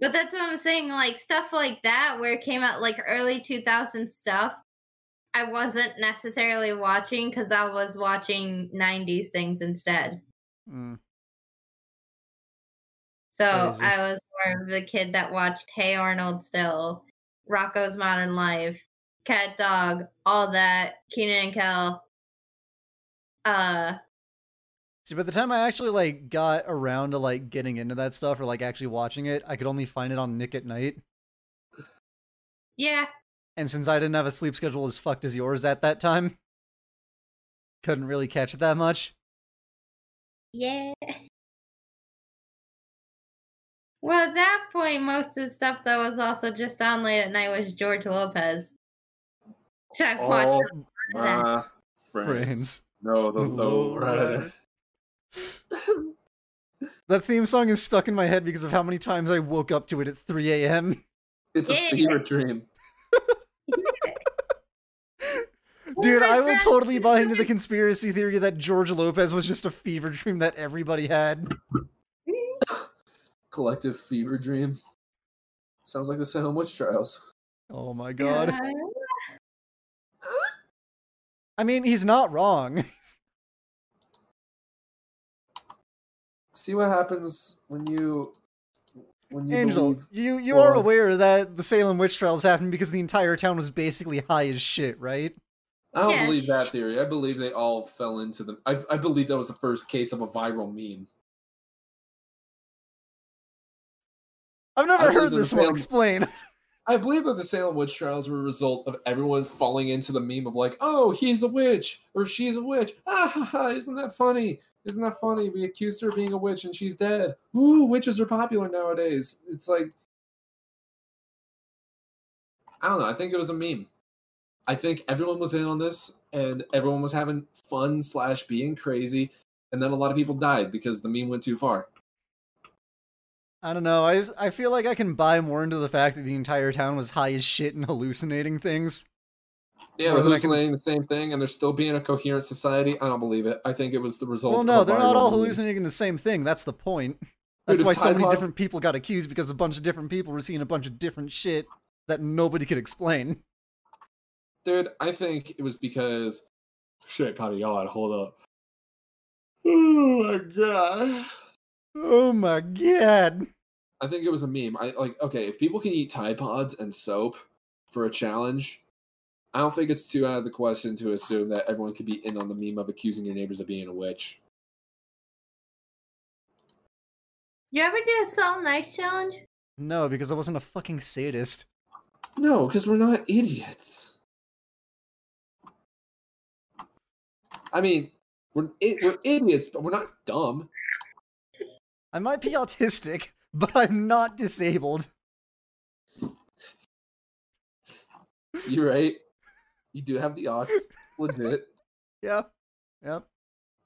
But that's what I'm saying. Like, stuff like that, where it came out, like, early 2000 stuff, I wasn't necessarily watching because I was watching 90s things instead. Mm. So Crazy. I was more of the kid that watched Hey Arnold still, Rocko's Modern Life, Cat Dog, all that, Kenan and Kel. Uh, See, by the time I actually like got around to like getting into that stuff or like actually watching it, I could only find it on Nick at Night. yeah, And since I didn't have a sleep schedule as fucked as yours at that time, couldn't really catch it that much. yeah. Well, at that point, most of the stuff that was also just on late at night was George Lopez. Which I watched. Oh, my friends. Friends. No, the low rider. That theme song is stuck in my head because of how many times I woke up to it at 3 a.m. It's a Yeah. fever dream. Dude, I will totally buy into the conspiracy theory that George Lopez was just a fever dream that everybody had. Collective fever dream. Sounds like the Salem Witch Trials. Oh my god. I mean, he's not wrong. See what happens when you when you Angel, believe you you are aware that the Salem witch trials happened because the entire town was basically high as shit, right? I don't Yeah. believe that theory. I believe they all fell into the. I, I believe that was the first case of a viral meme. I've never I heard this one. Salem- Explain. I believe that the Salem witch trials were a result of everyone falling into the meme of like, oh, he's a witch or she's a witch. Ah, ha, ha, isn't that funny? Isn't that funny? We accused her of being a witch and she's dead. Ooh, witches are popular nowadays. It's like, I don't know. I think it was a meme. I think everyone was in on this and everyone was having fun slash being crazy, and then a lot of people died because the meme went too far. I don't know. I I feel like I can buy more into the fact that the entire town was high as shit and hallucinating things. Yeah, More they're than I can- hallucinating the same thing, and they're still being a coherent society. I don't believe it. I think it was the result. Well, no, a they're not all hallucinating the same thing. That's the point. That's if why so many different people got accused because a bunch of different people were seeing a bunch of different shit that nobody could explain. Dude, I think it was because shit. Gotta yawn. Hold up. Oh my god. Oh my god. I think it was a meme. I like okay, if people can eat Tide Pods and soap for a challenge, I don't think it's too out of the question to assume that everyone could be in on the meme of accusing your neighbors of being a witch. You ever do a salt and ice challenge? No, because I wasn't a fucking sadist. No, because we're not idiots. I mean, we're i- we're idiots, but we're not dumb. I might be autistic, but I'm not disabled. You're right. You do have the odds. Legit. Yeah. Yep.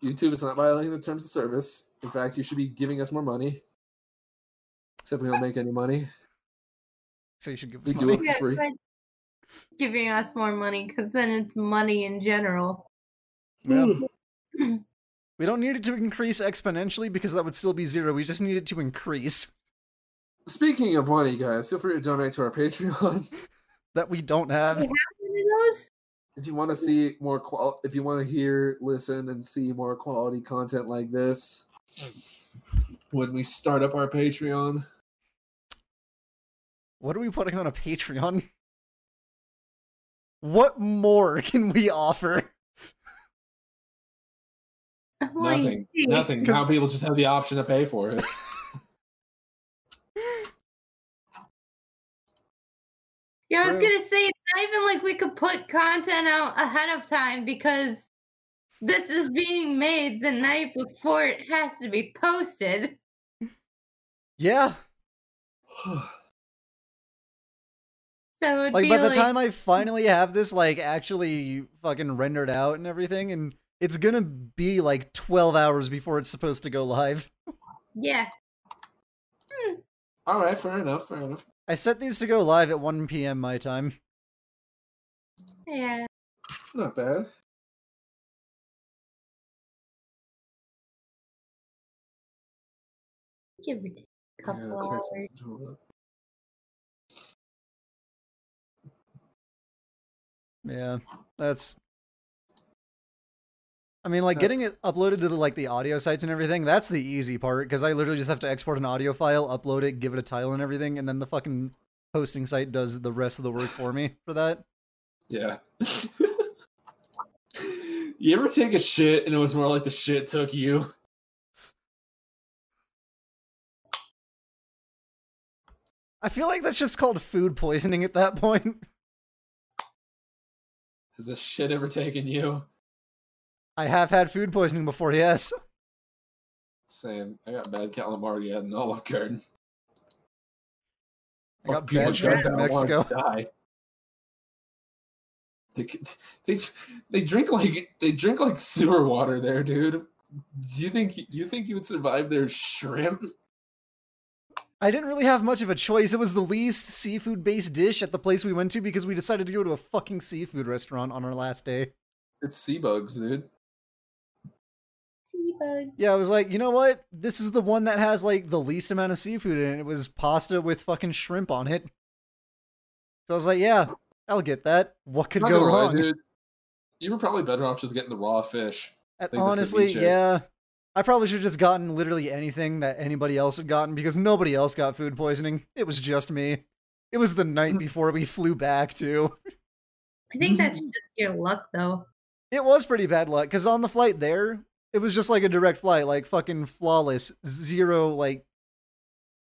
YouTube is not violating the terms of service. In fact, you should be giving us more money. Except we don't make any money. So you should give us We do it. It's free. Giving us more money because then it's money in general. Yeah. We don't need it to increase exponentially because that would still be zero. We just need it to increase. Speaking of money, guys, feel free to donate to our Patreon That we don't have. How many of those? if you want to see more qual. If you want to hear, listen, and see more quality content like this. When we start up our Patreon, What are we putting on a Patreon? What more can we offer? Nothing, nothing. Now people just have the option to pay for it. Yeah, I was gonna say it's not even like we could put content out ahead of time because this is being made the night before it has to be posted. Yeah. So it'd Like be by the like, time I finally have this like actually fucking rendered out and everything, and it's gonna be like 12 hours before it's supposed to go live. yeah, hmm. All right, fair enough. Fair enough. I set these to go live at 1 p.m. my time. yeah. Not bad. Give it a couple Yeah, hours. text message, hold up. Yeah, that's. I mean, like getting it uploaded to the like the audio sites and everything. That's the easy part because I literally just have to export an audio file, upload it, give it a title and everything, and then the fucking hosting site does the rest of the work for me for that. Yeah. you ever take a shit and it was more like the shit took you? I feel like that's just called food poisoning at that point. Has the shit ever taken you? I have had food poisoning before, yes. Same. I got bad calamari at an Olive Garden. I got bad shrimp in Mexico. Die. They, they they drink like they drink like sewer water there, dude. Do you think you think you would survive their shrimp? I didn't really have much of a choice. It was the least seafood based dish at the place we went to because we decided to go to a fucking seafood restaurant on our last day. It's sea bugs, dude. Sea bug. Yeah, I was like, you know what? This is the one that has like the least amount of seafood in it. It was pasta with fucking shrimp on it. So I was like, yeah, I'll get that. What could go gonna lie, wrong? dude. You were probably better off just getting the raw fish. Like Honestly, yeah. I probably should have just gotten literally anything that anybody else had gotten because nobody else got food poisoning. It was just me. It was the night before we flew back too. I think that's just your luck, though. It was pretty bad luck because on the flight there, it was just like a direct flight, like fucking flawless, zero like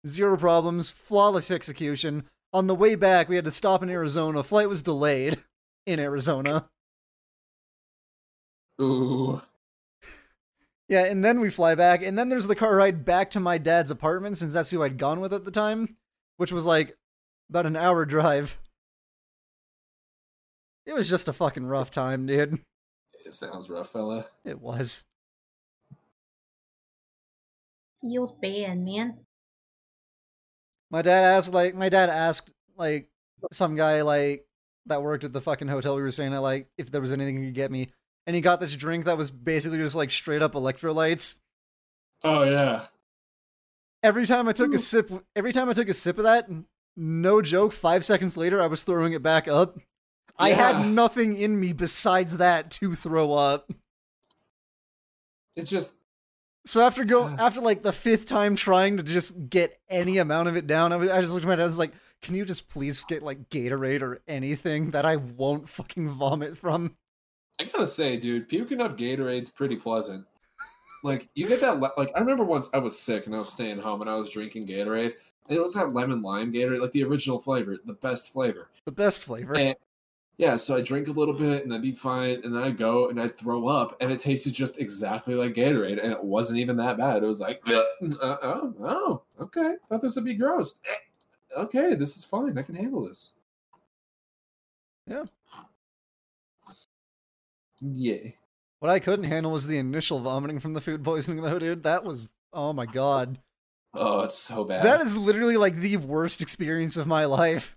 zero problems, flawless execution. On the way back, we had to stop in Arizona. Flight was delayed in Arizona. Ooh. Yeah, and then we fly back, and then there's the car ride back to my dad's apartment since that's who I'd gone with at the time, which was like about an hour drive. It was just a fucking rough time, dude. It sounds rough, fella. It was. Feels bad, man. My dad asked like my dad asked like some guy like that worked at the fucking hotel we were staying at like if there was anything he could get me. And he got this drink that was basically just like straight up electrolytes. Oh yeah. Every time I took Ooh. a sip every time I took a sip of that, no joke, 5 seconds later I was throwing it back up. I had nothing in me besides that to throw up. It's just So after go mm. after like the fifth time trying to just get any amount of it down, I, was- I just looked at my dad. I was like, "Can you just please get like Gatorade or anything that I won't fucking vomit from?" I gotta say, dude, puking up Gatorade's pretty pleasant. Like you get that. le- Like I remember once I was sick and I was staying home and I was drinking Gatorade, and it was that lemon lime Gatorade, like the original flavor, the best flavor. The best flavor. And yeah, so I drink a little bit and I'd be fine, and then I go and I throw up, and it tasted just exactly like Gatorade, and it wasn't even that bad. It was like, uh, oh, oh, okay, thought this would be gross. Eh, Okay, this is fine. I can handle this. Yeah. Yeah. What I couldn't handle was the initial vomiting from the food poisoning, though, dude. That was oh my god. Oh, it's so bad. That is literally like the worst experience of my life.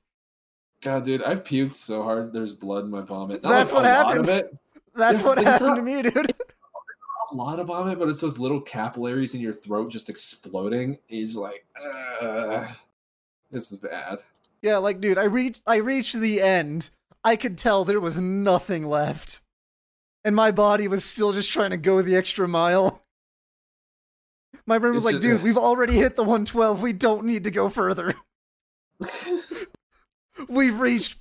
God, dude, I've puked so hard. There's blood in my vomit. Not That's like what happened. That's Yeah, what happened not- to me, dude. a lot of vomit, but it's those little capillaries in your throat just exploding. And like, uh, this is bad. Yeah, like dude, I reached I reached the end. I could tell there was nothing left. And my body was still just trying to go the extra mile. My brain was It's like, just- dude, we've already hit the 112. We don't need to go further. We've reached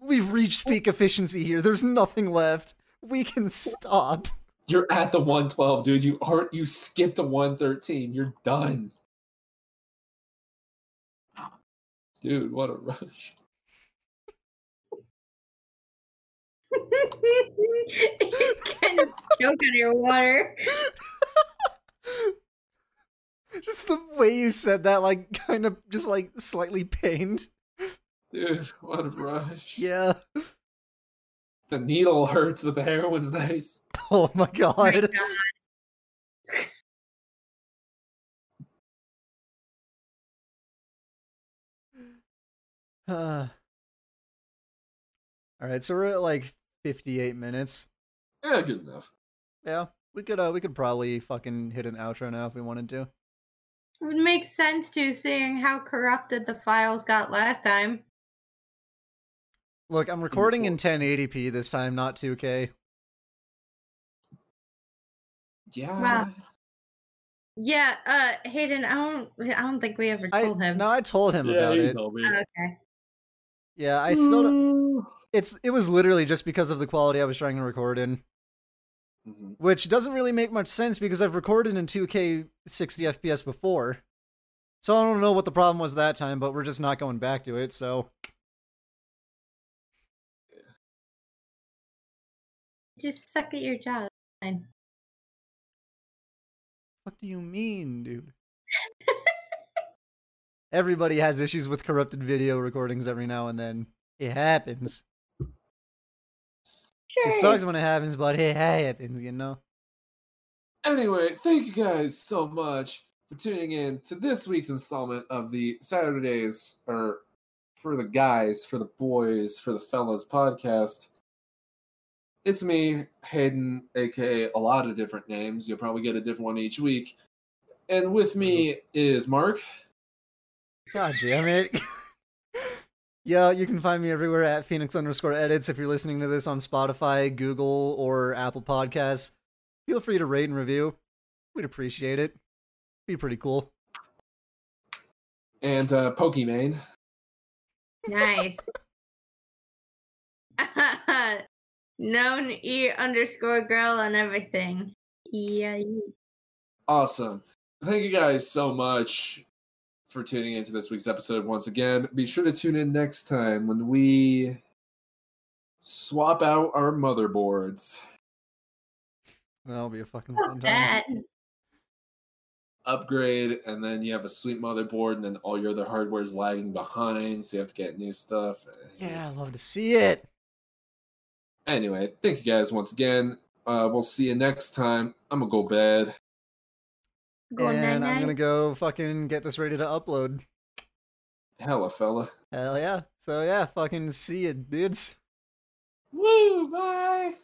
we've reached peak oh. efficiency here. There's nothing left. We can stop. You're at the 112, dude. You aren't. You skipped the 113. You're done. Dude, what a rush. kind of choke on your water. Just the way you said that, like kind of just like slightly pained. Dude, what a rush. Yeah. The needle hurts, but the heroin's nice. Oh my Oh my god. God. Uh, all right, so we're at like 58 minutes. Yeah, good enough. Yeah, we could uh we could probably fucking hit an outro now if we wanted to. It would make sense to seeing how corrupted the files got last time. Look, I'm recording in 1080p this time, not 2K. Yeah. Wow. Yeah, uh Hayden, I don't I don't think we ever I told him. no, I told him Yeah, about you it. told me. Oh, okay. Yeah, I still don't, it's it was literally just because of the quality I was trying to record in, Mhm. which doesn't really make much sense because I've recorded in 2K 60 FPS before. So I don't know what the problem was that time, but we're just not going back to it, so Just suck at your job. Fine. What do you mean, dude? Everybody has issues with corrupted video recordings every now and then. It happens. Sure. It sucks when it happens, but it happens, you know? Anyway, thank you guys so much for tuning in to this week's installment of the Saturdays, or for the guys, for the boys, for the fellas podcast. It's me, Hayden, aka a lot of different names. You'll probably get a different one each week. And with me is Mark. God damn it. yeah, you can find me everywhere at Phoenix underscore edits if you're listening to this on Spotify, Google, or Apple Podcasts. Feel free to rate and review. We'd appreciate it. Be pretty cool. And uh, Pokimane. Nice. Known E underscore girl on everything. Yeah. Awesome. Thank you guys so much for tuning into this week's episode once again. Be sure to tune in next time when we swap out our motherboards, That'll be a fucking fun time. That. upgrade, and then you have a sweet motherboard, and then all your other hardware is lagging behind, so you have to get new stuff. Yeah, I love to see it. Anyway, thank you guys once again. Uh, we'll see you next time. I'm gonna go bed. Go night and I'm gonna go fucking get this ready to upload. Hella fella. Hell yeah. So yeah, fucking see you, dudes. Woo! Bye.